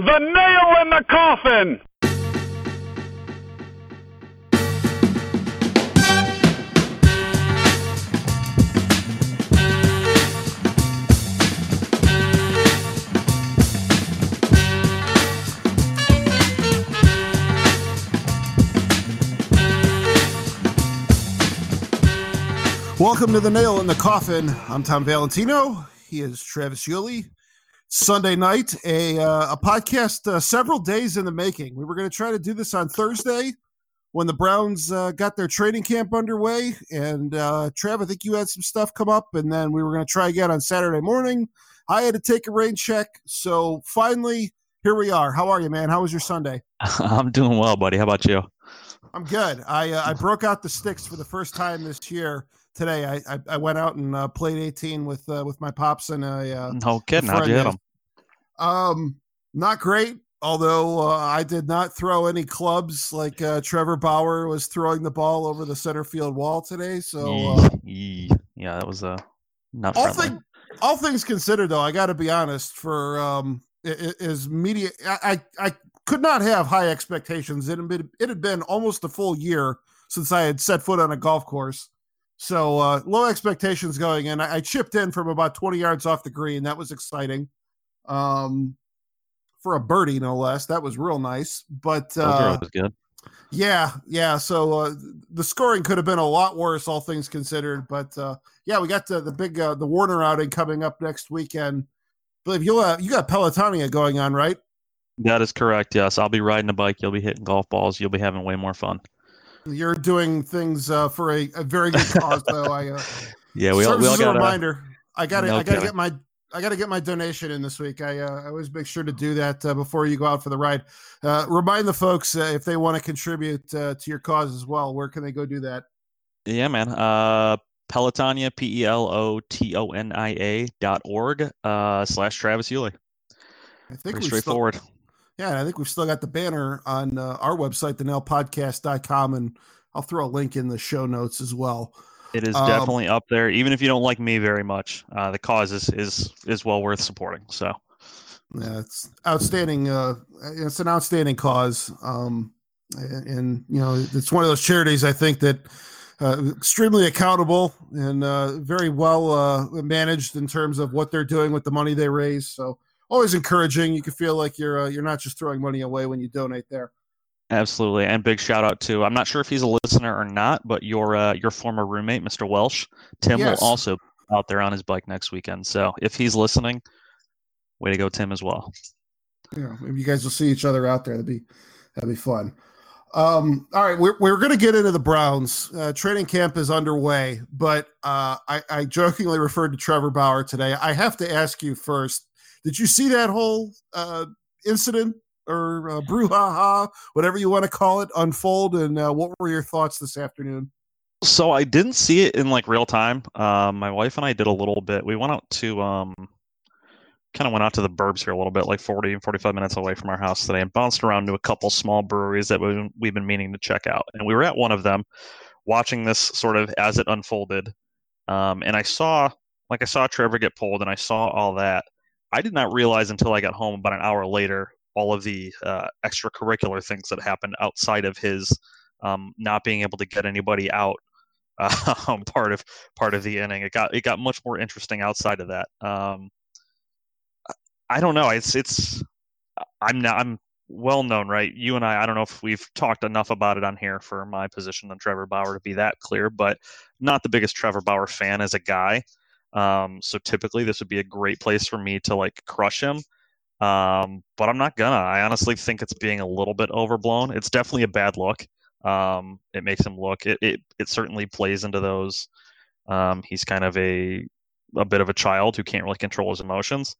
The nail in the coffin! Welcome to the Nail in the Coffin. I'm Tom Valentino. He is Travis Yulee. Sunday night, a uh, a podcast uh, several days in the making. We were going to try to do this on Thursday when the Browns uh, got their training camp underway, and uh, Trav, I think you had some stuff come up, and then we were going to try again on Saturday morning. I had to take a rain check, so finally here we are. How are you, man? How was your Sunday? I'm doing well, buddy. How about you? I'm good. I uh, I broke out the sticks for the first time this year today. I I, I went out and uh, played 18 with uh, with my pops and I. Uh, no kidding. How'd you hit them? Um, not great. Although uh, I did not throw any clubs like uh, Trevor Bauer was throwing the ball over the center field wall today. So uh, yeah, that was a uh, not all thing, all things considered, though, I got to be honest. For um, is media, I, I I could not have high expectations. It had been it had been almost a full year since I had set foot on a golf course. So uh, low expectations going in. I, I, chipped in from about 20 yards off the green. That was exciting. Um, for a birdie, no less. That was real nice. But uh, was good. Yeah, yeah. So uh, the scoring could have been a lot worse, all things considered. But uh, yeah, we got the, the big uh, the Warner outing coming up next weekend. I believe you'll you got Pelotonia going on, right? That is correct. Yes, I'll be riding a bike. You'll be hitting golf balls. You'll be having way more fun. You're doing things uh, for a, a, very good cause, though. I uh, yeah, we all, we all got a reminder. I got to I got to get my I got to get my donation in this week. I, uh, I always make sure to do that uh, before you go out for the ride. Uh, remind the folks uh, if they want to contribute uh, to your cause as well. Where can they go do that? Yeah, man. Uh, Pelotonia, P E L O T O N I A dot org uh, slash Travis Yulee. I think Pretty straightforward. Still, yeah, I think we've still got the banner on uh, our website, thenailpodcast.com, and I'll throw a link in the show notes as well. It is um, definitely up there, even if you don't like me very much. Uh, the cause is is is well worth supporting. So, yeah, it's outstanding. Uh, it's an outstanding cause, um, and, and, you know, it's one of those charities I think that uh, extremely accountable and uh, very well uh, managed in terms of what they're doing with the money they raise. So, always encouraging. You can feel like you're uh, you're not just throwing money away when you donate there. Absolutely, and big shout out to I'm not sure if he's a listener or not, but your uh, your former roommate, Mr. Welsh, Tim yes. will also out there on his bike next weekend. So if he's listening, way to go, Tim, as well. Yeah, maybe you guys will see each other out there. That'd be that'd be fun. Um, all right, we're we're going to get into the Browns. Uh, training camp is underway, but uh, I, I jokingly referred to Trevor Bauer today. I have to ask you first: Did you see that whole uh, incident or uh, brouhaha, whatever you want to call it, unfold? And uh, what were your thoughts this afternoon? So I didn't see it in like real time. Um, my wife and I did a little bit. We went out to um, kind of went out to the burbs here a little bit, like 40, and 45 minutes away from our house today, and bounced around to a couple small breweries that we, we've been meaning to check out. And we were at one of them, watching this sort of as it unfolded. Um, and I saw, like, I saw Trevor get pulled, and I saw all that. I did not realize until I got home about an hour later all of the uh, extracurricular things that happened outside of his um, not being able to get anybody out um, part of part of the inning. It got it got much more interesting outside of that. Um, I don't know. It's it's I'm not I'm well known, right? You and I. I don't know if we've talked enough about it on here for my position on Trevor Bauer to be that clear, but not the biggest Trevor Bauer fan as a guy. Um, so typically, this would be a great place for me to like crush him. Um, but I'm not gonna. I honestly think it's being a little bit overblown. It's definitely a bad look. Um, it makes him look. It, it it certainly plays into those. Um, he's kind of a a bit of a child who can't really control his emotions,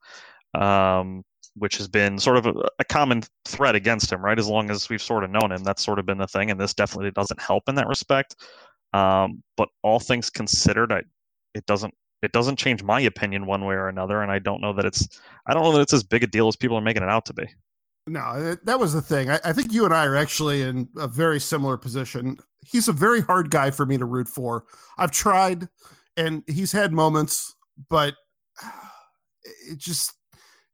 um, which has been sort of a, a, common threat against him, right? As long as we've sort of known him, that's sort of been the thing, and this definitely doesn't help in that respect. Um, but all things considered, I, it doesn't it doesn't change my opinion one way or another and i don't know that it's i don't know that it's as big a deal as people are making it out to be no that was the thing I, I, think you and i are actually in a very similar position he's a very hard guy for me to root for i've tried and he's had moments but it just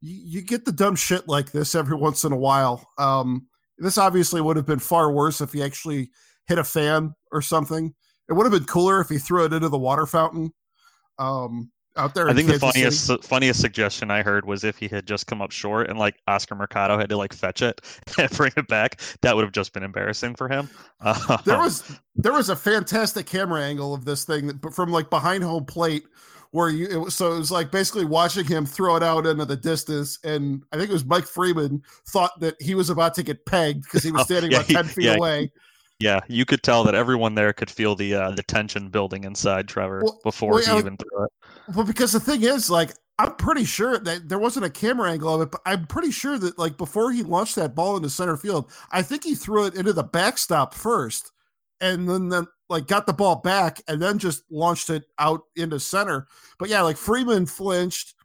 you, get the dumb shit like this every once in a while. Um, this obviously would have been far worse if he actually hit a fan or something. It would have been cooler if he threw it into the water fountain. Um, out there. I think Kansas the funniest City. funniest suggestion I heard was if he had just come up short and like Oscar Mercado had to like fetch it and bring it back, that would have just been embarrassing for him. there was there was a fantastic camera angle of this thing that, from like behind home plate where you it was, so it was like basically watching him throw it out into the distance and i think it was mike freeman thought that he was about to get pegged because he was Oh, standing yeah, about he- 10 feet yeah, away yeah, you could tell that everyone there could feel the uh, the tension building inside Trevor Well- before well, he yeah, even threw it. well because the thing is like i'm pretty sure that there wasn't a camera angle of it but i'm pretty sure that like before he launched that ball into center field i think he threw it into the backstop first and then then like got the ball back and then just launched it out into center. But yeah like freeman flinched.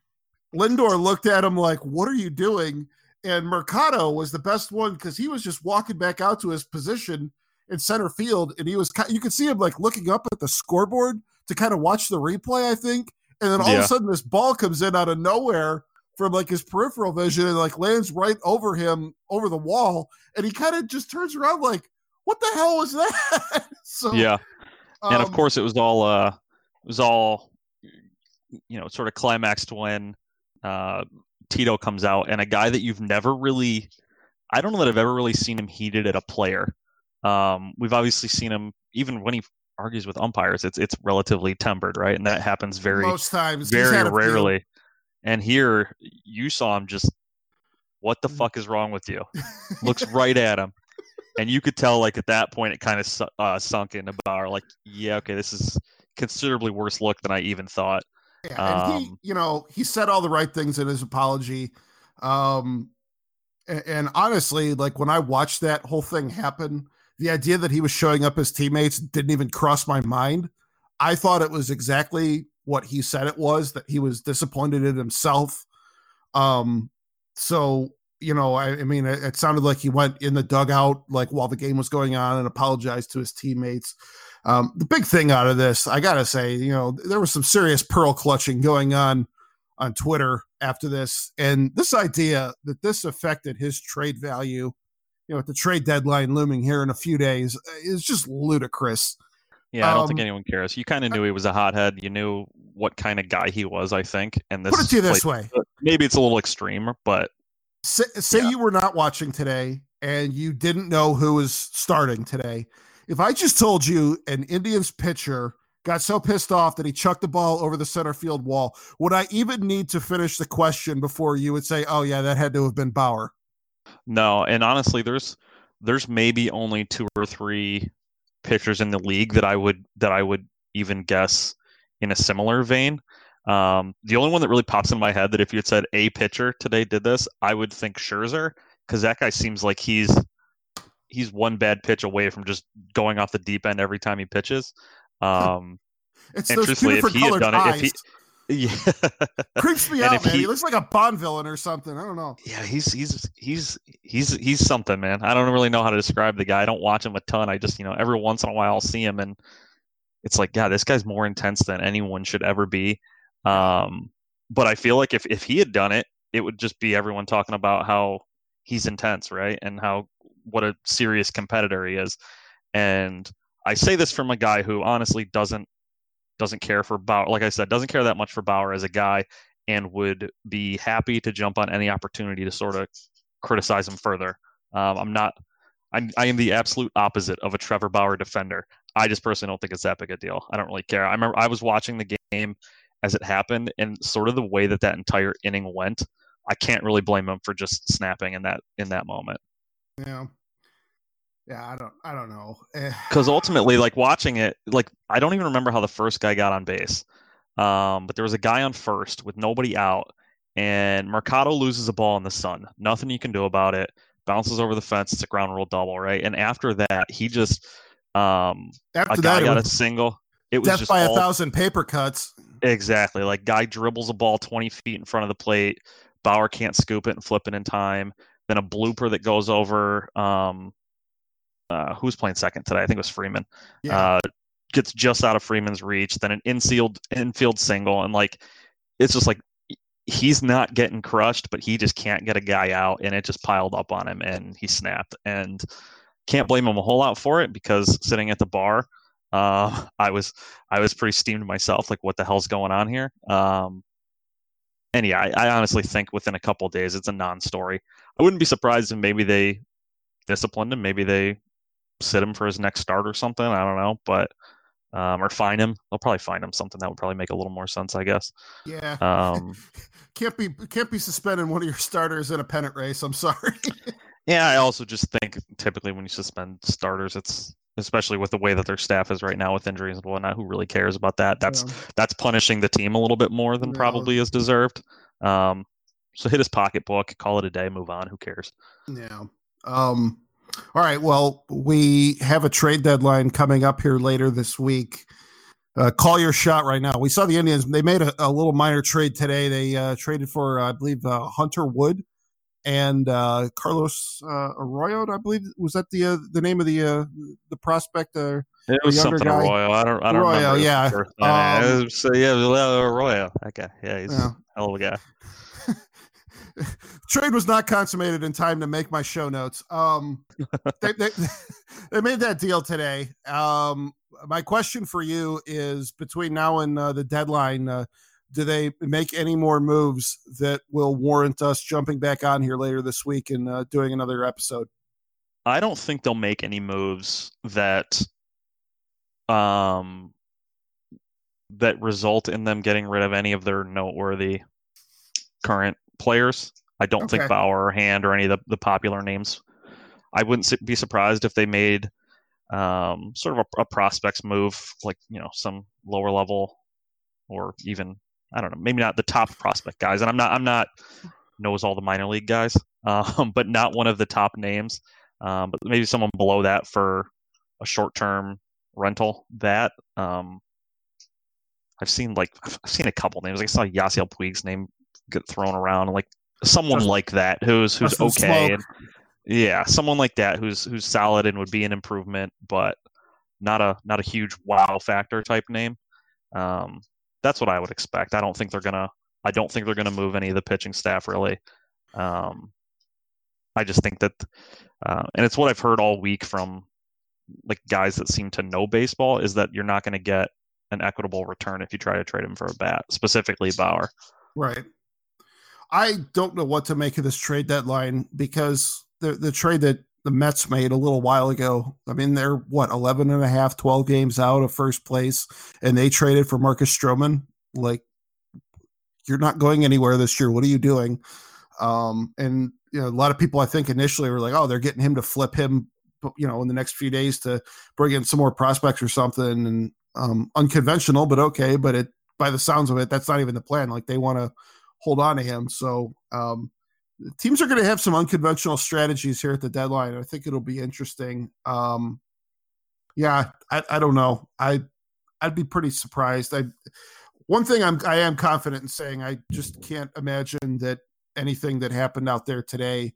Lindor looked at him like what are you doing? And mercado was the best one because he was just walking back out to his position in center field and he was you could see him like looking up at the scoreboard to kind of watch the replay i think and then all of a sudden this ball comes in out of nowhere from like his peripheral vision and like lands right over him over the wall and he kind of just turns around like what the hell was that? So Yeah, and of um, course it was all uh, it was all you know sort of climaxed when uh, Tito comes out and a guy that you've never really I don't know that I've ever really seen him heated at a player. Um, we've obviously seen him even when he argues with umpires. It's it's relatively tempered, right? And that happens very most times very few. rarely. And here you saw him just what the fuck is wrong with you? Looks right at him. And you could tell like at that point it kind of uh, sunk into Bauer like yeah, okay, this is considerably worse look than I even thought. Yeah, and he, Um, you know, he said all the right things in his apology. Um, and, and honestly, like when I watched that whole thing happen, the idea that he was showing up his teammates didn't even cross my mind. I thought it was exactly what he said it was that he was disappointed in himself. Um, so you know, I, I mean, it, it sounded like he went in the dugout like while the game was going on and apologized to his teammates. Um, the big thing out of this, I gotta say, you know, there was some serious pearl clutching going on on Twitter after this, and this idea that this affected his trade value, you know, with the trade deadline looming here in a few days, uh, is just ludicrous. Yeah, I don't think Um, anyone cares. You kind of knew he was a hothead. You knew what kind of guy he was, I think. And this Put it to you this played- way: maybe it's a little extreme, but say, say Yeah. you were not watching today and you didn't know who was starting today. If I just told you an Indians pitcher got so pissed off that he chucked the ball over the center field wall, would I even need to finish the question before you would say, "Oh yeah, that had to have been Bauer"? No, and honestly, there's there's maybe only two or three pitchers in the league that I would that I would even guess in a similar vein. Um, the only one that really pops in my head that if you had said a pitcher today did this, I would think Scherzer because that guy seems like he's he's one bad pitch away from just going off the deep end every time he pitches. Um, It's And those two truthfully, if he had done it- if he- yeah, Creeps me and out, man. He, he- looks like a Bond villain or something. I don't know. yeah, he's he's he's he's he's something, man. I don't really know how to describe the guy. I don't watch him a ton. I just you know every once in a while I'll see him, and it's like, yeah, this guy's more intense than anyone should ever be. Um, but I feel like if if he had done it, it would just be everyone talking about how he's intense, right, and how what a serious competitor he is. And I say this from a guy who honestly doesn't doesn't care for Bauer. Like I said, doesn't care that much for Bauer as a guy, and would be happy to jump on any opportunity to sort of criticize him further. Um, I'm not. I'm, I am the absolute opposite of a Trevor Bauer defender. I just personally don't think it's that big a deal. I don't really care. I remember I was watching the game as it happened, and sort of the way that that entire inning went. I can't really blame him for just snapping in that in that moment. Yeah. Yeah, I don't. I don't know. Because ultimately, like watching it, like I don't even remember how the first guy got on base. Um, but there was a guy on first with nobody out, and Mercado loses a ball in the sun. Nothing you can do about it. Bounces over the fence. It's a ground rule double, right? And after that, he just um, After a guy it got a single. It was just by a all, thousand paper cuts. exactly like guy dribbles a ball twenty feet in front of the plate. Bauer can't scoop it and flip it in time. Then a blooper that goes over. Um, uh, who's playing second today? I think it was Freeman Yeah. uh, gets just out of Freeman's reach, then an infield infield single, and like it's just like he's not getting crushed, but he just can't get a guy out, and it just piled up on him, and he snapped. And can't blame him a whole lot for it because sitting at the bar, uh, I was I was pretty steamed myself. Like, what the hell's going on here? Um, and yeah, I, I honestly think within a couple days, it's a non-story. I wouldn't be surprised if maybe they disciplined him, maybe they sit him for his next start or something. I don't know, but um, or find him. They'll probably find him something that would probably make a little more sense, I guess. Yeah. Um, can't be can't be suspending one of your starters in a pennant race. I'm sorry. yeah, I also just think typically when you suspend starters, it's especially with the way that their staff is right now with injuries and whatnot. Who really cares about that? That's yeah. that's punishing the team a little bit more than yeah. probably is deserved. Um, so hit his pocketbook, call it a day, move on. Who cares? Yeah. Um, all right. Well, we have a trade deadline coming up here later this week. Uh, call your shot right now. We saw the Indians; they made a, a little minor trade today. They uh, traded for, uh, I believe, uh, Hunter Wood and uh, Carlos uh, Arroyo. I believe was that the the name of the the prospect. it was something guy? Arroyo. I don't. I don't Arroyo. Yeah. Um, so yeah, Arroyo. Okay. Yeah, he's yeah. a hell of a guy. trade was not consummated in time to make my show notes. Um, they, they, they, made that deal today. Um, my question for you is between now and uh, the deadline, uh, do they make any more moves that will warrant us jumping back on here later this week and uh, doing another episode? I don't think they'll make any moves that um that result in them getting rid of any of their noteworthy current players. I don't okay. think Bauer or Hand or any of the, the popular names. I wouldn't be surprised if they made um, sort of a, a, prospects move, like you know some lower level, or even I don't know, maybe not the top prospect guys. And I'm not I'm not knows all the minor league guys, um, but not one of the top names. Um, but maybe someone below that for a short term rental. That um, I've seen like I've seen a couple names. Like I saw Yasiel Puig's name get thrown around, like someone like that who's who's okay. And, yeah, someone like that who's who's solid and would be an improvement, but not a not a huge wow factor type name. Um, that's what I would expect. I don't think they're gonna. I don't think they're gonna move any of the pitching staff really. Um, I just think that, uh, and it's what I've heard all week from like guys that seem to know baseball is that you're not going to get an equitable return if you try to trade him for a bat, specifically Bauer. Right. I don't know what to make of this trade deadline because the the trade that the Mets made a little while ago. I mean, they're what 11 and a half, 12 games out of first place, and they traded for Marcus Stroman. Like, you're not going anywhere this year. What are you doing? Um, and you know, a lot of people I think initially were like, oh, they're getting him to flip him, you know, in the next few days to bring in some more prospects or something, and um, unconventional, but okay. But it, by the sounds of it, that's not even the plan. Like they want to hold on to him. So um, teams are going to have some unconventional strategies here at the deadline. I think it'll be interesting. Um, yeah, I, I don't know. I I'd be pretty surprised. I one thing I'm I am confident in saying I just can't imagine that anything that happened out there today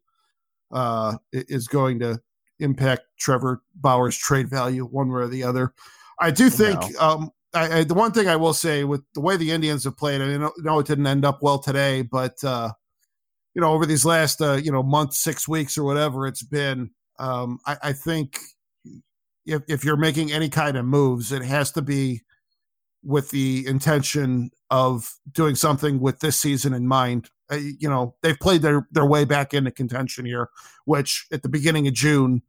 uh, is going to impact Trevor Bauer's trade value one way or the other. I do think no. um, I, I, the one thing I will say with the way the Indians have played, I know, it didn't end up well today, but uh, you know, over these last uh, you know month, six weeks or whatever it's been, um, I, I think if if you're making any kind of moves, it has to be with the intention of doing something with this season in mind. Uh, you know, they've played their their way back into contention here, which at the beginning of June,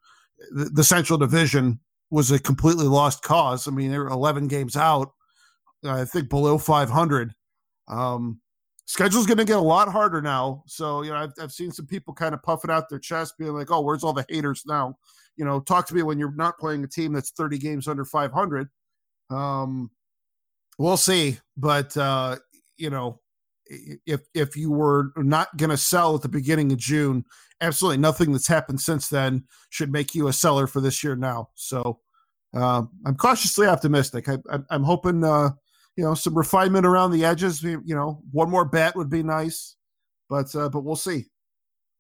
the, the Central Division was a completely lost cause. I mean, they were 11 games out, I think below 500. Um, schedule's going to get a lot harder now. So, you know, I've, I've seen some people kind of puffing out their chest, being like, oh, where's all the haters now? You know, talk to me when you're not playing a team that's 30 games under 500. Um, we'll see. But, uh, you know, if if you were not going to sell at the beginning of June, absolutely nothing that's happened since then should make you a seller for this year now. So uh, I'm cautiously optimistic. I, am hoping uh, you know some refinement around the edges. You know, one more bat would be nice, but uh, but we'll see.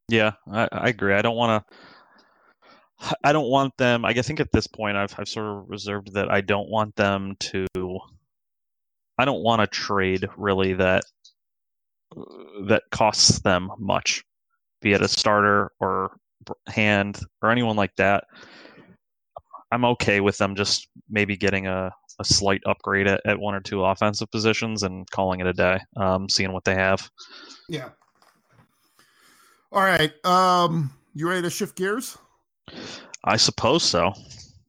Yeah, I, I agree. I don't want to. I don't want them. I think at this point, I've I've sort of reserved that I don't want them to. I don't want to trade really that that costs them much, be it a starter or hand or anyone like that. I'm okay with them just maybe getting a, a slight upgrade at, at one or two offensive positions and calling it a day, um, seeing what they have. Yeah. All right. Um, you ready to shift gears? I suppose so.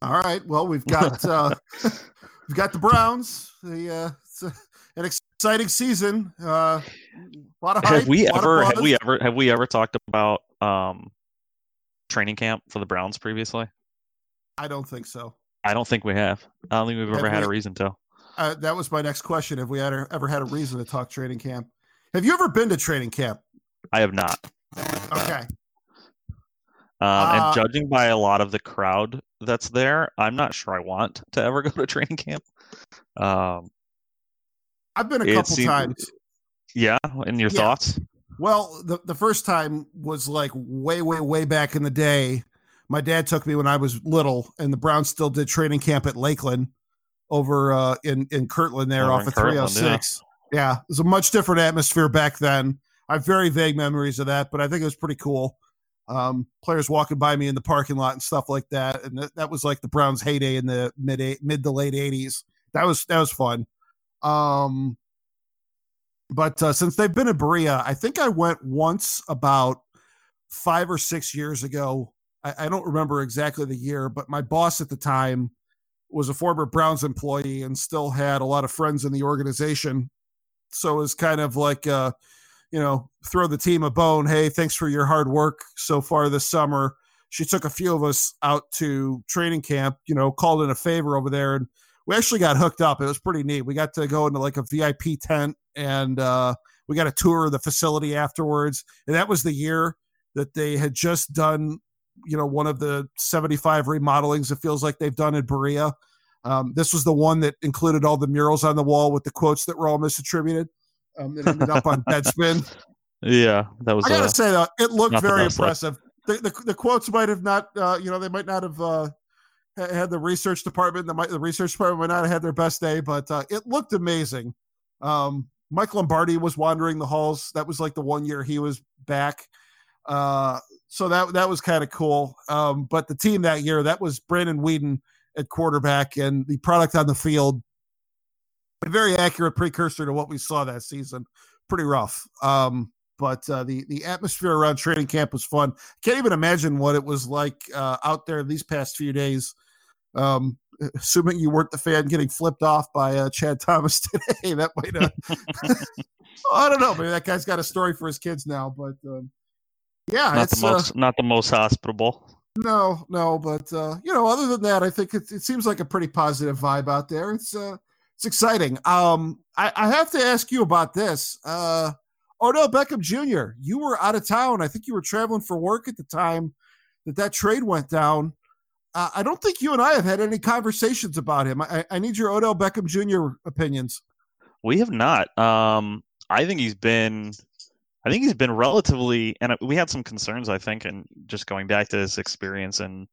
All right. Well, we've got uh, we've got the Browns. The uh, an exciting season. Uh, a lot of hype, have we a lot of ever have we ever have we ever talked about um, training camp for the Browns previously? I don't think so. I don't think we have. I don't think we've Have ever had a reason to. Uh, that was my next question. Have we had ever had a reason to talk training camp? Have you ever been to training camp? I have not. Okay. Um, Uh, and judging by a lot of the crowd that's there, I'm not sure I want to ever go to training camp. Um, I've been a couple seemed- times. yeah, and your Yeah. thoughts? Well, the the first time was like way, way, way back in the day. My dad took me when I was little, and the Browns still did training camp at Lakeland over uh, in in Kirtland there Over off of Kirtland, three hundred six. Yeah, it was a much different atmosphere back then. I have very vague memories of that, but I think it was pretty cool. Um, players walking by me in the parking lot and stuff like that, and that, that was like the Browns' heyday in the mid eight, mid to late eighties. That was that was fun. Um, but uh, since they've been in Berea, I think I went once about five or six years ago. I, I don't remember exactly the year, but my boss at the time was a former Browns employee and still had a lot of friends in the organization. So it was kind of like, uh, you know, throw the team a bone. Hey, thanks for your hard work so far this summer. She took a few of us out to training camp, you know, called in a favor over there. And we actually got hooked up. It was pretty neat. We got to go into like a VIP tent and uh, we got a tour of the facility afterwards. And that was the year that they had just done, you know, one of the 75 remodelings it feels like they've done in Berea. Um, this was the one that included all the murals on the wall with the quotes that were all misattributed. Um, that ended up on Deadspin. Yeah, that was. I gotta uh, say though, it looked very impressive. The, the the quotes might have not, uh, you know, they might not have uh, had the research department. The, the research department might not have had their best day, but uh, it looked amazing. Um, Mike Lombardi was wandering the halls. That was like the one year he was back. Uh, so that that was kind of cool. Um, but the team that year, that was Brandon Weeden at quarterback, and the product on the field, a very accurate precursor to what we saw that season. Pretty rough. Um, but uh, the the atmosphere around training camp was fun. Can't even imagine what it was like uh, out there these past few days. Um, assuming you weren't the fan getting flipped off by uh, Chad Thomas today, that might. Uh, I don't know. Maybe that guy's got a story for his kids now. But um, yeah, not it's the uh, most not the most hospitable. no, no. But uh, you know, other than that, I think it, it seems like a pretty positive vibe out there. It's uh, it's exciting. Um, I, I have to ask you about this. Uh, Odell Beckham Jr. You were out of town. I think you were traveling for work at the time that that trade went down. I don't think you and I have had any conversations about him. I, I need your Odell Beckham Jr. opinions. We have not. Um, I think he's been. I think he's been relatively, and we had some concerns. I think, and just going back to his experience in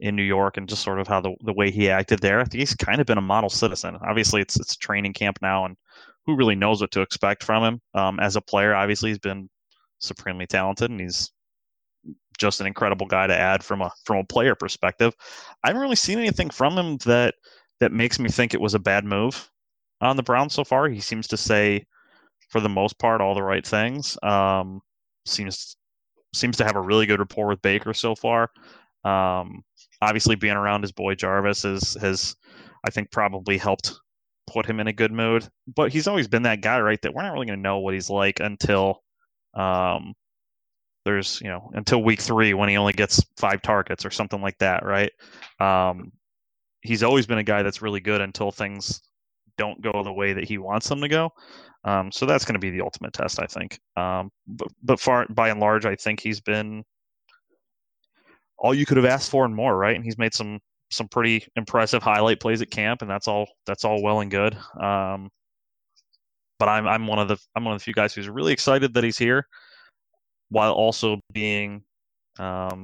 in New York and just sort of how the the way he acted there. I think he's kind of been a model citizen. Obviously, it's it's training camp now, and who really knows what to expect from him um, as a player? Obviously, he's been supremely talented, and he's just an incredible guy to add from a from a player perspective. I haven't really seen anything from him that that makes me think it was a bad move on the Browns so far. He seems to say, for the most part, all the right things. Um, seems seems to have a really good rapport with Baker so far. Um, obviously, being around his boy Jarvis is has, I think, probably helped put him in a good mood. But he's always been that guy, right? That we're not really going to know what he's like until um, there's you know until week three when he only gets five targets or something like that, right? Um, he's always been a guy that's really good until things don't go the way that he wants them to go. Um, so that's going to be the ultimate test, I think. Um, but but far by and large, I think he's been all you could have asked for and more, right? And he's made some some pretty impressive highlight plays at camp, and that's all that's all well and good. Um, but I'm I'm one of the I'm one of the few guys who's really excited that he's here, while also being, um,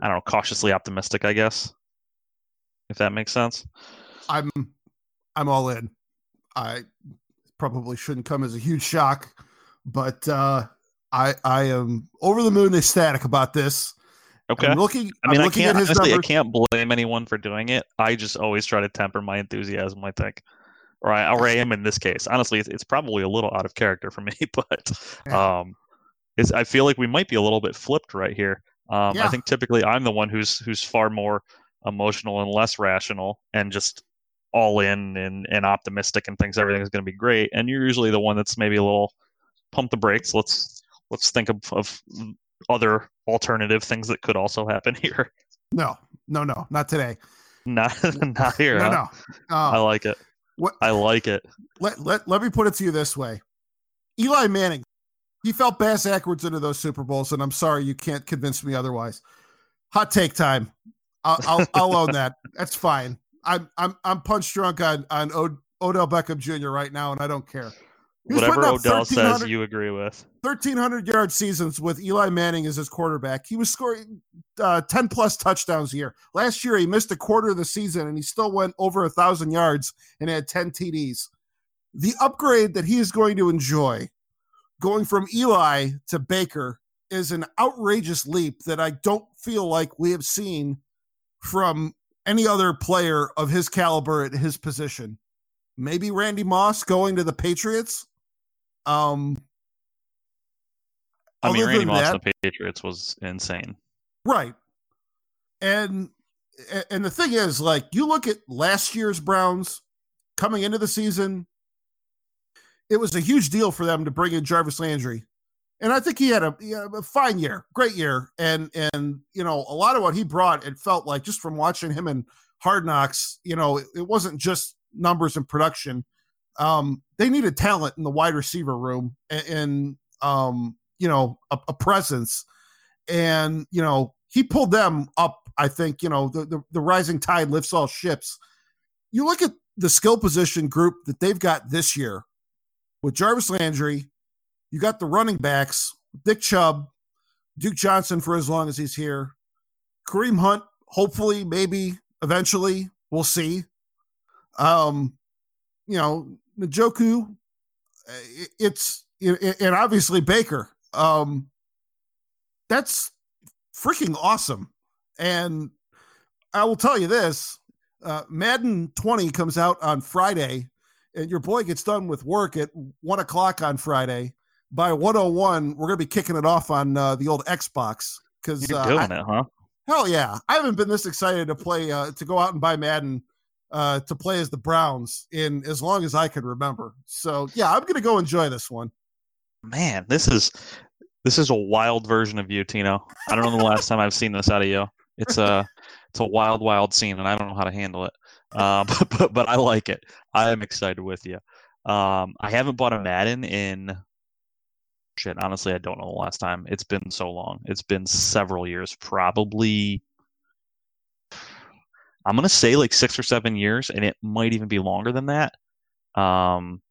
I don't know, cautiously optimistic, I guess, if that makes sense. I'm I'm all in. I probably shouldn't come as a huge shock but uh, I I am over the moon ecstatic about this. Okay. I'm looking. I mean, I'm I can't honestly, I can't blame anyone for doing it. I just always try to temper my enthusiasm. I think, or I, or I am in this case. Honestly, it's, it's probably a little out of character for me, but um, it's, I feel like we might be a little bit flipped right here. Um, Yeah. I think typically I'm the one who's who's far more emotional and less rational, and just all in and, and optimistic and thinks everything's going to be great. And you're usually the one that's maybe a little pump the brakes. Let's let's think of, of other alternative things that could also happen here. No, no, no, not today. Not not here. No, huh? no. I Uh, like it. what? I like it. Let, let let me put it to you this way: Eli Manning, he felt bass backwards into those Super Bowls, and I'm sorry you can't convince me otherwise. Hot take time. I'll I'll, I'll own that. That's fine. I'm I'm I'm punch drunk on on Od- Odell Beckham Jr. right now, and I don't care. Whatever Odell says, you agree with. 1,300 yard seasons with Eli Manning as his quarterback. He was scoring uh, 10 plus touchdowns a year. Last year, he missed a quarter of the season and he still went over a 1,000 yards and had 10 TDs. The upgrade that he is going to enjoy going from Eli to Baker is an outrageous leap that I don't feel like we have seen from any other player of his caliber at his position. Maybe Randy Moss going to the Patriots. Um, I mean, Randy Moss that- and the Patriots was insane. Right. And and the thing is, like, you look at last year's Browns coming into the season, it was a huge deal for them to bring in Jarvis Landry. And I think he had a, a fine year, great year. And and you know, a lot of what he brought, it felt like just from watching him in hard knocks, you know, it, it wasn't just numbers and production. Um, they needed talent in the wide receiver room and, and um, you know, a, a presence and you know he pulled them up i think you know the, the, the rising tide lifts all ships you look at the skill position group that they've got this year with jarvis landry you got the running backs nick chubb duke johnson for as long as he's here. Kareem hunt hopefully maybe eventually we'll see. Um you know Njoku, it's and obviously baker. Um that's freaking awesome. And I will tell you this uh, Madden 20 comes out on Friday, and your boy gets done with work at one o'clock on Friday. By 101, we're going to be kicking it off on uh, the old Xbox. Because You're uh, doing I- it, huh? hell yeah, I haven't been this excited to play, uh, to go out and buy Madden uh, to play as the Browns in as long as I can remember. So yeah, I'm going to go enjoy this one. Man, this is this is a wild version of you, Tino. I don't know the last time I've seen this out of you. It's a it's a wild, wild scene, and I don't know how to handle it. Um, but, but I like it. I am excited with you. Um, I haven't bought a Madden in shit. Honestly, I don't know the last time. It's been so long. It's been several years, probably. I'm gonna say like six or seven years, and it might even be longer than that. Um,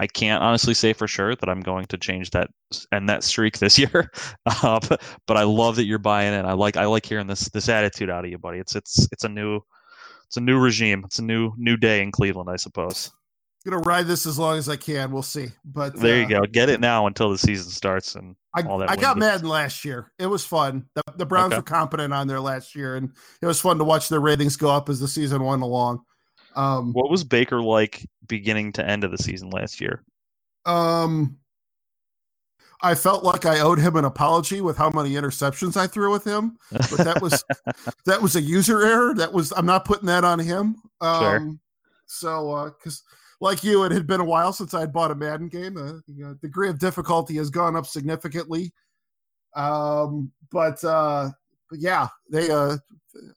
I can't honestly say for sure that I'm going to change that and that streak this year. Uh, but, but I love that you're buying it. I like I like hearing this this attitude out of you, buddy. It's it's it's a new it's a new regime. It's a new new day in Cleveland, I suppose. I'm Gonna ride this as long as I can. We'll see. But There uh, you go. Get it now until the season starts and I, all that I got. Madden last year. It was fun. The, the Browns Okay. were competent on there last year, and it was fun to watch their ratings go up as the season went along. Um, What was Baker like beginning to end of the season last year? um, I felt like I owed him an apology with how many interceptions I threw with him, but that was that was a user error. That was I'm not putting that on him. Um, Sure. So, because like you, it had been a while since I'd bought a Madden game. Uh, the uh, degree of difficulty has gone up significantly. Um, but uh, but yeah, they. Uh,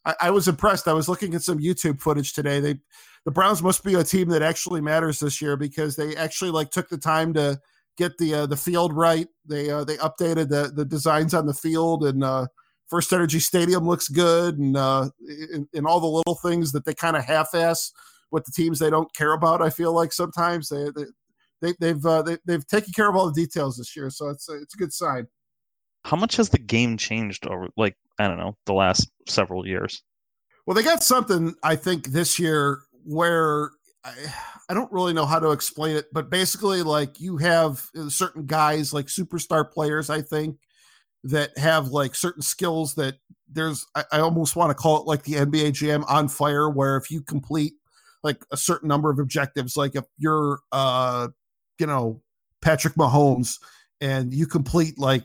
I, I was impressed. I was looking at some YouTube footage today. They, the Browns must be a team that actually matters this year because they actually like took the time to get the uh, the field right. They uh, they updated the the designs on the field and uh, First Energy Stadium looks good and uh, and, and all the little things that they kind of half-ass with the teams they don't care about. I feel like sometimes they they, they they've uh, they, they've taken care of all the details this year, so it's a, it's a good sign. How much has the game changed over like I don't know the last several years? Well, they got something I think this year where I, I don't really know how to explain it, but basically, like you have uh, certain guys, like superstar players, I think, that have like certain skills that there's, I, I almost want to call it like the NBA Jam on fire, where if you complete like a certain number of objectives, like if you're, uh, you know, Patrick Mahomes and you complete like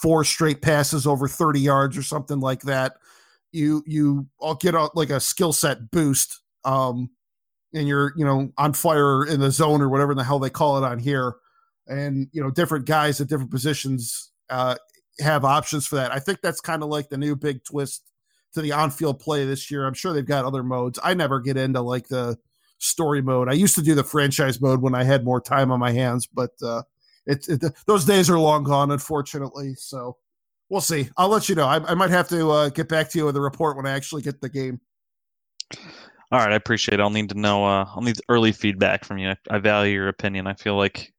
four straight passes over 30 yards or something like that, you, you all get a, like a skill set boost. Um, and you're you know on fire in the zone or whatever the hell they call it on here. And you know different guys at different positions uh, have options for that. I think that's kind of like the new big twist to the on-field play this year. I'm sure they've got other modes. I never get into like the story mode. I used to do the franchise mode when i had more time on my hands but uh it, it those days are long gone unfortunately. So we'll see. I'll let you know. I, I might have to uh, get back to you with a report when i actually get the game all right, I appreciate it. I'll need to know. Uh, I'll need early feedback from you. I value your opinion. I feel like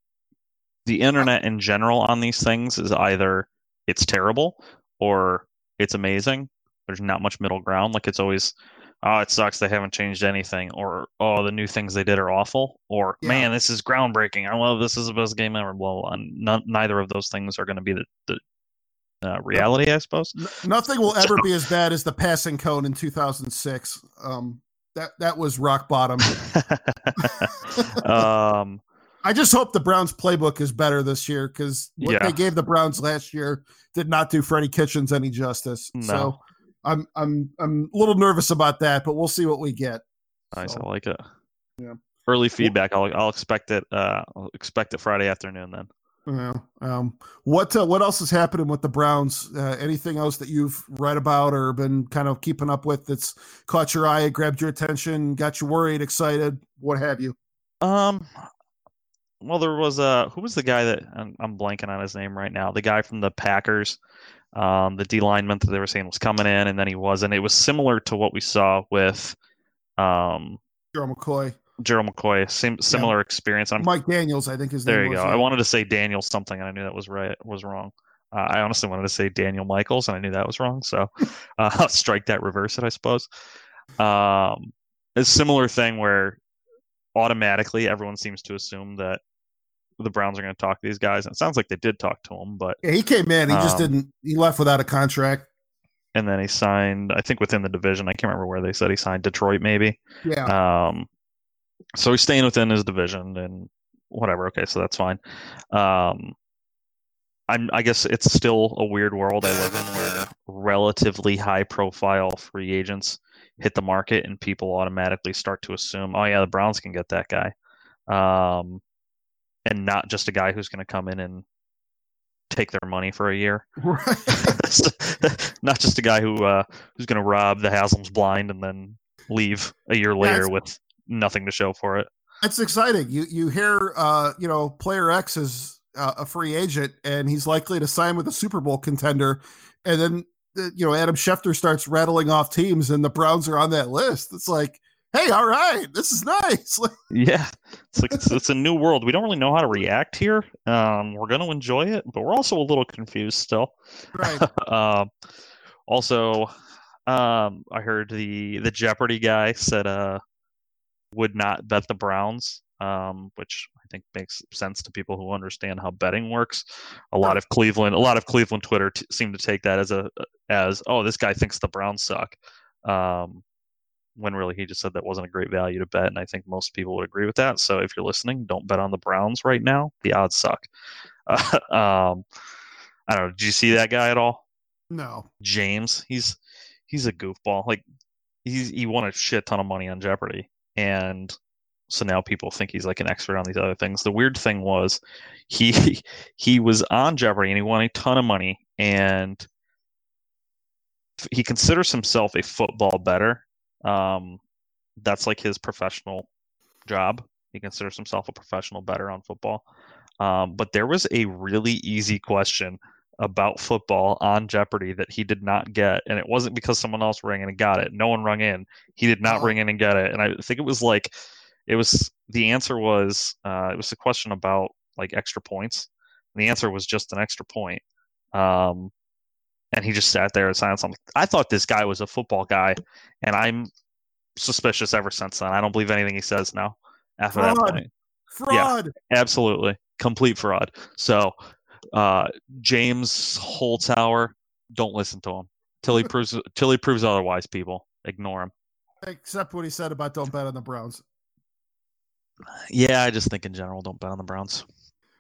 the internet in general on these things is either it's terrible or it's amazing. There's not much middle ground. Like it's always, oh, it sucks they haven't changed anything, or oh, the new things they did are awful, or yeah. man, this is groundbreaking. I love this is the best game ever. Blah blah. None, neither of those things are going to be the, the uh, reality, I suppose. Nothing will ever be as bad as the passing cone in 2006. Um, that that was rock bottom. um, I just hope the Browns playbook is better this year because what yeah. they gave the Browns last year did not do Freddie Kitchens any justice. No. So I'm I'm I'm a little nervous about that, but we'll see what we get. Nice, so, I like it. Yeah. Early feedback. I'll I'll expect it. Uh, I'll expect it Friday afternoon then. Yeah. Um, what uh, what else is happening with the Browns? Uh, anything else that you've read about or been kind of keeping up with that's caught your eye, grabbed your attention, got you worried, excited, what have you? Um. Well, there was uh who was the guy that I'm, I'm blanking on his name right now? The guy from the Packers, um, the D lineman that they were saying was coming in, and then he wasn't. It was similar to what we saw with um Gerald McCoy. Gerald McCoy, same similar yeah. experience. I'm, Mike Daniels, I think is there. you go. Yeah. I wanted to say Daniel something, and I knew that was right. Was wrong. Uh, I honestly wanted to say Daniel Michaels, and I knew that was wrong. So uh, strike that, reverse it, I suppose. Um, a similar thing where automatically everyone seems to assume that the Browns are going to talk to these guys, and it sounds like they did talk to him. But yeah, he came in, he um, just didn't. He left without a contract and then he signed i think within the division i can't remember where they said he signed detroit maybe yeah um so he's staying within his division and whatever. Okay, so that's fine. Um, I'm, I guess it's still a weird world I live in where relatively high profile free agents hit the market and people automatically start to assume, oh yeah, the Browns can get that guy, um, and not just a guy who's going to come in and take their money for a year. Right. not just a guy who uh, who's going to rob the Haslam's blind and then leave a year later yeah, with nothing to show for it. That's exciting. You you hear uh, you know, player X is uh, a free agent and he's likely to sign with a Super Bowl contender, and then uh, you know Adam Schefter starts rattling off teams and the Browns are on that list. It's like, hey, all right, this is nice. yeah, it's like it's, it's a new world. We don't really know how to react here. Um, we're going to enjoy it, but we're also a little confused still. Right. uh, also, um, I heard the the Jeopardy guy said uh would not bet the Browns, um, which I think makes sense to people who understand how betting works. A lot of Cleveland, a lot of Cleveland Twitter t- seem to take that as a as oh this guy thinks the Browns suck, um, when really he just said that wasn't a great value to bet, and I think most people would agree with that. So if you're listening, don't bet on the Browns right now. The odds suck. Uh, um, I don't know. Did you see that guy at all? No. James, he's he's a goofball. Like he's he won a shit ton of money on Jeopardy and so now people think he's like an expert on these other things. The weird thing was he he was on Jeopardy and he won a ton of money and he considers himself a football better. Um, that's like his professional job. He considers himself a professional better on football. Um, but there was a really easy question about football on Jeopardy that he did not get, and it wasn't because someone else rang in and got it. No one rung in. He did not oh. ring in and get it, and I think it was like it was the answer was uh, it was a question about like extra points. And the answer was just an extra point. Um, and he just sat there and silence. I'm like, I thought this guy was a football guy, and I'm suspicious ever since then. I don't believe anything he says now. after that Fraud. point. Fraud. Absolutely. Complete fraud. So uh James Holzhauer, don't listen to him. Till he proves till he proves otherwise, people. Ignore him. Except what he said about don't bet on the Browns. Yeah, I just think in general, don't bet on the Browns.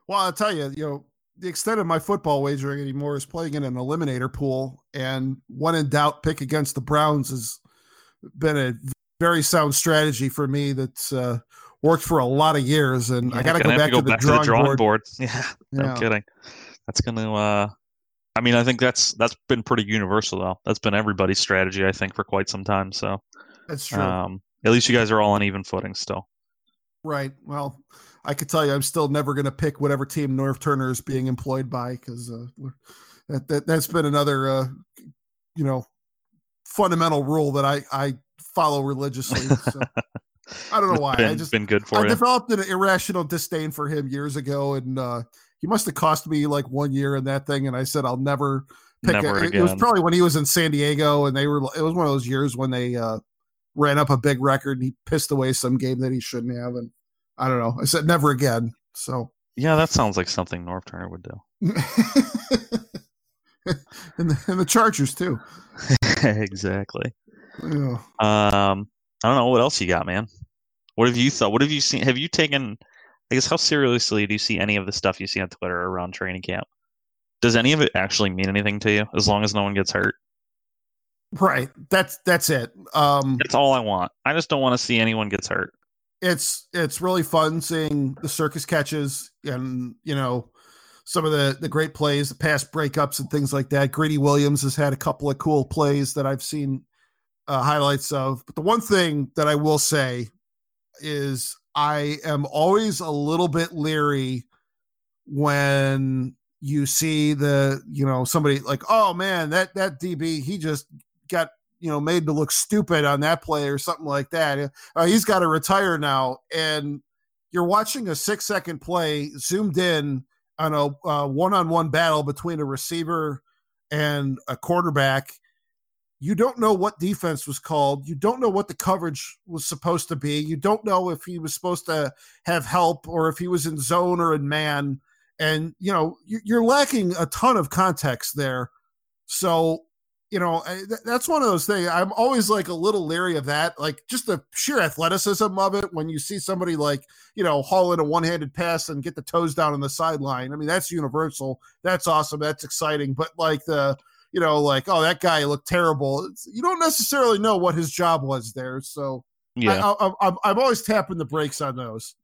Well, I'll tell you, you know, the extent of my football wagering anymore is playing in an eliminator pool, and one in doubt, pick against the Browns has been a very sound strategy for me that's uh, worked for a lot of years. And I got to gonna go have back to the drawing board. Yeah, no Yeah. kidding. That's gonna uh I mean, I think that's that's been pretty universal though. That's been everybody's strategy, I think, for quite some time. So That's true. um at least you guys are all on even footing still. Right. Well, I could tell you, I'm still never going to pick whatever team Norv Turner is being employed by because uh, that, that that's been another, uh, you know, fundamental rule that I I follow religiously. So I don't know why. been, I just been good for I you. developed an irrational disdain for him years ago, and uh, he must have cost me like one year in that thing. And I said I'll never pick. Never it. It was probably when he was in San Diego, and they were. It was one of those years when they uh, ran up a big record, and he pissed away some game that he shouldn't have. And I don't know. I said never again. So. Yeah, that sounds like something Norv Turner would do. and, the, and the Chargers too. exactly. Yeah. Um I don't know what else you got, man. What have you thought? What have you seen? Have you taken I guess how seriously do you see any of the stuff you see on Twitter around training camp? Does any of it actually mean anything to you as long as no one gets hurt? Right. That's that's it. Um, That's all I want. I just don't want to see anyone gets hurt. it's it's really fun seeing the circus catches and you know some of the the great plays, the pass breakups and things like that. Greedy Williams has had a couple of cool plays that I've seen uh, highlights of. But the one thing that I will say is I am always a little bit leery when you see the you know somebody like oh man that that DB he just got you know made to look stupid on that play or something like that uh, he's got to retire now and you're watching a six second play zoomed in on a uh, one-on-one battle between a receiver and a quarterback you don't know what defense was called. You don't know what the coverage was supposed to be. You don't know if he was supposed to have help or if he was in zone or in man. And you know you- you're lacking a ton of context there. So you know that's one of those things i'm always like a little leery of that like just the sheer athleticism of it when you see somebody like you know haul in a one-handed pass and get the toes down on the sideline. I mean that's universal. That's awesome. That's exciting. But like the you know like oh that guy looked terrible it's, you don't necessarily know what his job was there so Yeah. I, I, I'm, I'm always tapping the brakes on those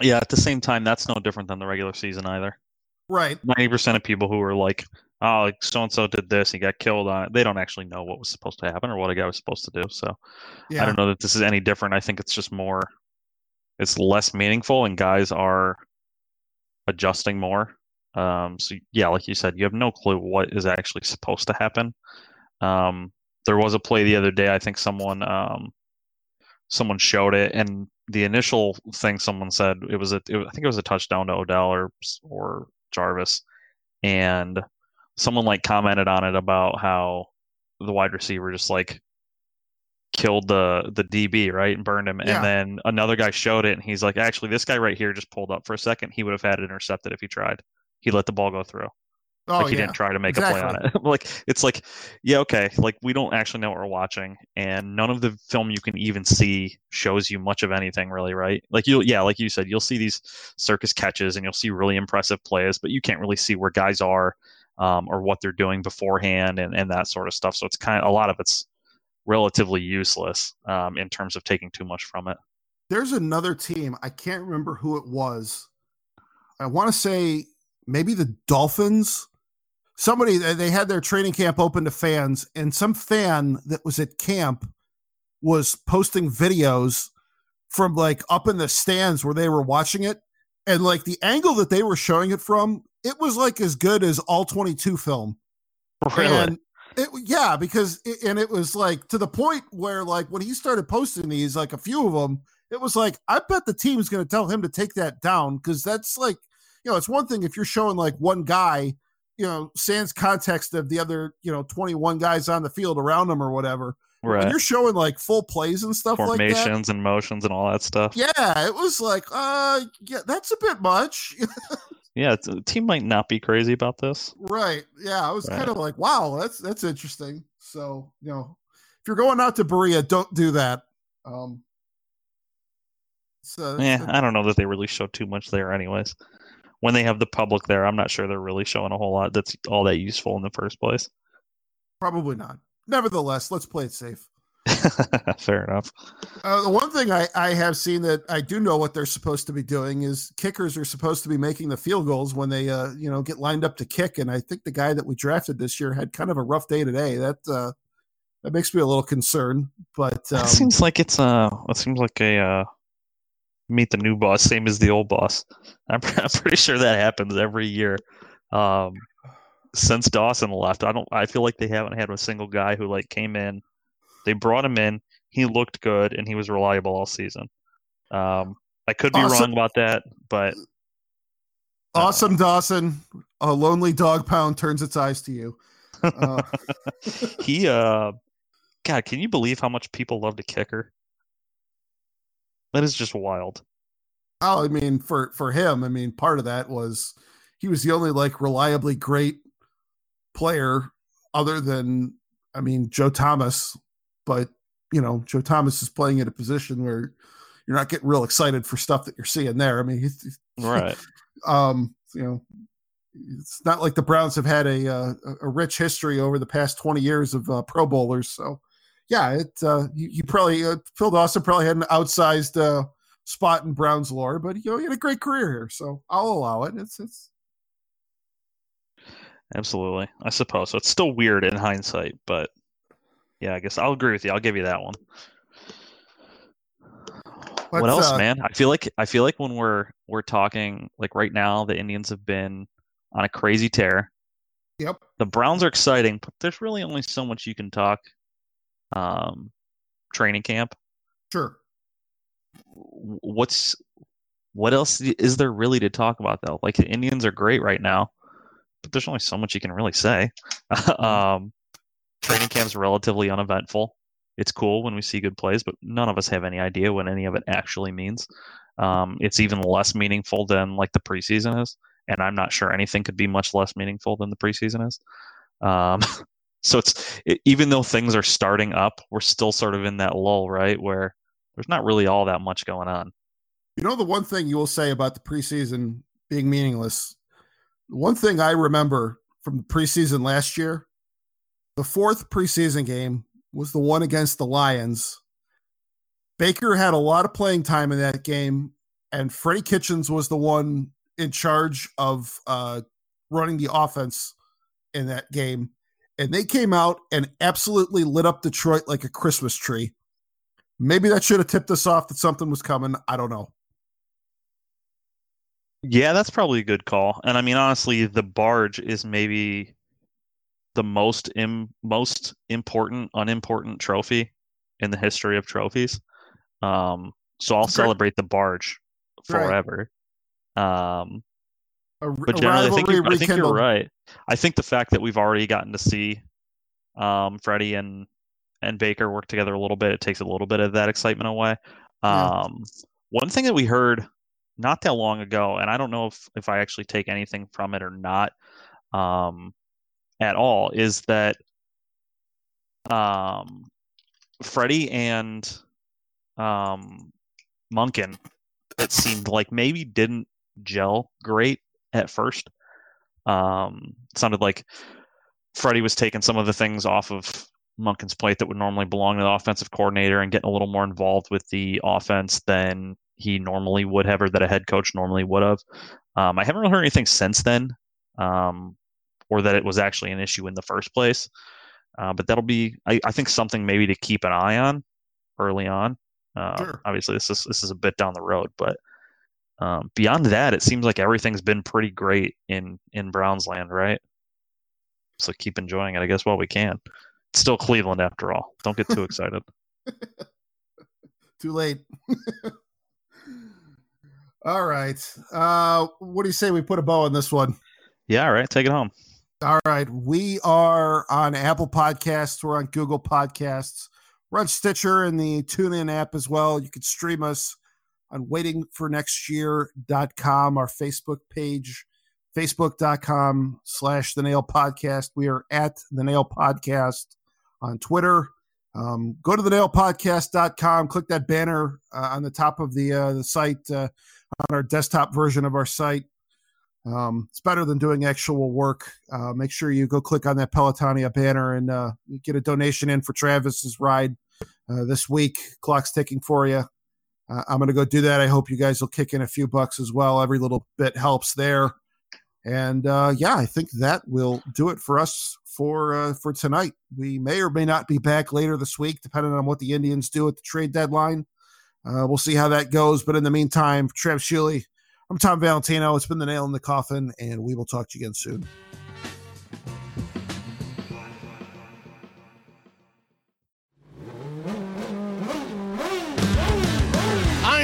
yeah, at the same time that's no different than the regular season either. right 90% of people who are like, oh, like so and so did this, he got killed on it. They don't actually know what was supposed to happen or what a guy was supposed to do. So yeah I don't know that this is any different. I think it's just more, it's less meaningful, and guys are adjusting more. Um, so yeah, like you said, you have no clue what is actually supposed to happen. Um, there was a play the other day. I think someone, um, someone showed it, and the initial thing someone said it was a, it I think it was a touchdown to Odell or or Jarvis, and someone like commented on it about how the wide receiver just like killed the the DB right and burned him, Yeah. and then another guy showed it, and he's like, actually, this guy right here just pulled up for a second. He would have had it intercepted if he tried. He let the ball go through. oh like he yeah didn't try to make a play on it. like it's like, yeah, okay. Like we don't actually know what we're watching, and none of the film you can even see shows you much of anything, really, right? Like you, yeah, like you said, you'll see these circus catches and you'll see really impressive plays, but you can't really see where guys are um, or what they're doing beforehand and and that sort of stuff. So it's kind of a lot of it's relatively useless um, in terms of taking too much from it. there's another team i can't remember who it was i want to say maybe the dolphins somebody they had their training camp open to fans and some fan that was at camp was posting videos from like up in the stands where they were watching it and like the angle that they were showing it from it was like as good as all 22 film Really? and it, yeah, because it, and it was like to the point where like when he started posting these, like a few of them, it was like I bet the team's going to tell him to take that down because that's like you know it's one thing if you're showing like one guy, you know, sans context of the other you know 21 guys on the field around him or whatever. when Right. you're showing like full plays and stuff like that. Formations and motions and all that stuff. Yeah, it was like, uh, yeah, that's a bit much. Yeah, the team might not be crazy about this. right. Yeah, I was Right. kind of like, wow, that's that's interesting. So, you know, if you're going out to Berea, don't do that. Um so Yeah, I don't know that they really show too much there, anyways. When they have the public there, I'm not sure they're really showing a whole lot that's all that useful in the first place. probably not. Nevertheless, let's play it safe. Fair enough. Uh, the one thing I, I have seen that I do know what they're supposed to be doing is kickers are supposed to be making the field goals when they uh, you know get lined up to kick, and I think the guy that we drafted this year had kind of a rough day today. That uh, that makes me a little concerned. But um, That seems like it's uh, it seems like a uh, meet the new boss, same as the old boss. I'm, I'm pretty sure that happens every year. Um, since Dawson left, I don't. I feel like they haven't had a single guy who like came in. They brought him in. He looked good and he was reliable all season. Um, I could be Awesome. wrong about that, but awesome Dawson, a lonely dog pound turns its eyes to you. Uh, he uh god can you believe how much people love the kicker that is just wild oh, I mean, for for him, I mean, part of that was he was the only like reliably great player other than I mean Joe Thomas, but you know Joe Thomas is playing at a position where you're not getting real excited for stuff that you're seeing there. I mean, he's, he's- right um, you know, it's not like the Browns have had a uh, a rich history over the past 20 years of uh, Pro Bowlers. So, yeah, it uh, you, you probably uh, Phil Dawson probably had an outsized uh, spot in Browns lore, but you know he had a great career here, so I'll allow it. It's it's absolutely. I suppose. So it's still weird in hindsight but yeah i guess i'll agree with you. I'll give you that one. What else uh, man? I feel like i feel like when we're we're talking like right now the indians have been on a crazy tear. Yep. the browns are exciting but there's really only so much you can talk um training camp Sure. what's what else is there really to talk about though? Like the Indians are great right now, but there's only so much you can really say. um, training camp's relatively uneventful. It's cool when we see good plays, but none of us have any idea what any of it actually means. Um, it's even less meaningful than like the preseason is, and I'm not sure anything could be much less meaningful than the preseason is. Um, so it's it, even though things are starting up, we're still sort of in that lull, right, where there's not really all that much going on. You know the one thing you will say about the preseason being meaningless. One thing I remember from the preseason last year, the fourth preseason game was the one against the Lions. Baker had a lot of playing time in that game, and Freddie Kitchens was the one in charge of uh, running the offense in that game. And they came out and absolutely lit up Detroit like a Christmas tree. Maybe that should have tipped us off that something was coming. I don't know. Yeah, that's probably a good call. And I mean, honestly, the barge is maybe the most Im- most important unimportant trophy in the history of trophies. Um, so I'll celebrate the barge Right. forever. Um, A, but generally, I think, you're, I think you're right. I think the fact that we've already gotten to see um, Freddie and and Baker work together a little bit, it takes a little bit of that excitement away. Yeah. Um, one thing that we heard not that long ago, and I don't know if if I actually take anything from it or not, um, at all, is that um, Freddie and um, Monken, it seemed like maybe didn't gel great at first. Um, it sounded like Freddie was taking some of the things off of Monken's plate that would normally belong to the offensive coordinator and getting a little more involved with the offense than he normally would have or that a head coach normally would have. Um, I haven't really heard anything since then, um, or that it was actually an issue in the first place. Uh, but that'll be, I, I think, something maybe to keep an eye on early on. Uh, Sure. Obviously, this is this is a bit down the road, but um, beyond that, it seems like everything's been pretty great in in Browns land, right? So keep enjoying it, I guess, while we can. It's still Cleveland after all. Don't get too excited. Too late. All right. Uh, what do you say we put a bow on this one? Yeah, all right, take it home. All right. We are on Apple Podcasts. We're on Google Podcasts. We're on Stitcher and the TuneIn app as well. You can stream us on waitingfornextyear.com, our Facebook page, facebook.com slash the nail podcast. We are at the nail podcast on Twitter. Um, go to the nailpodcast.com, click that banner uh, on the top of the uh, the site uh, on our desktop version of our site. Um, it's better than doing actual work. Uh, make sure you go click on that Pelotonia banner and uh, get a donation in for Travis's ride uh, this week. Clock's ticking for you. Uh, I'm going to go do that. I hope you guys will kick in a few bucks as well. Every little bit helps there. And uh, yeah, I think that will do it for us for uh, for tonight. We may or may not be back later this week, depending on what the Indians do at the trade deadline. we'll see how that goes. But in the meantime, Trev Shuley, I'm Tom Valentino. It's been the nail in the coffin, and we will talk to you again soon.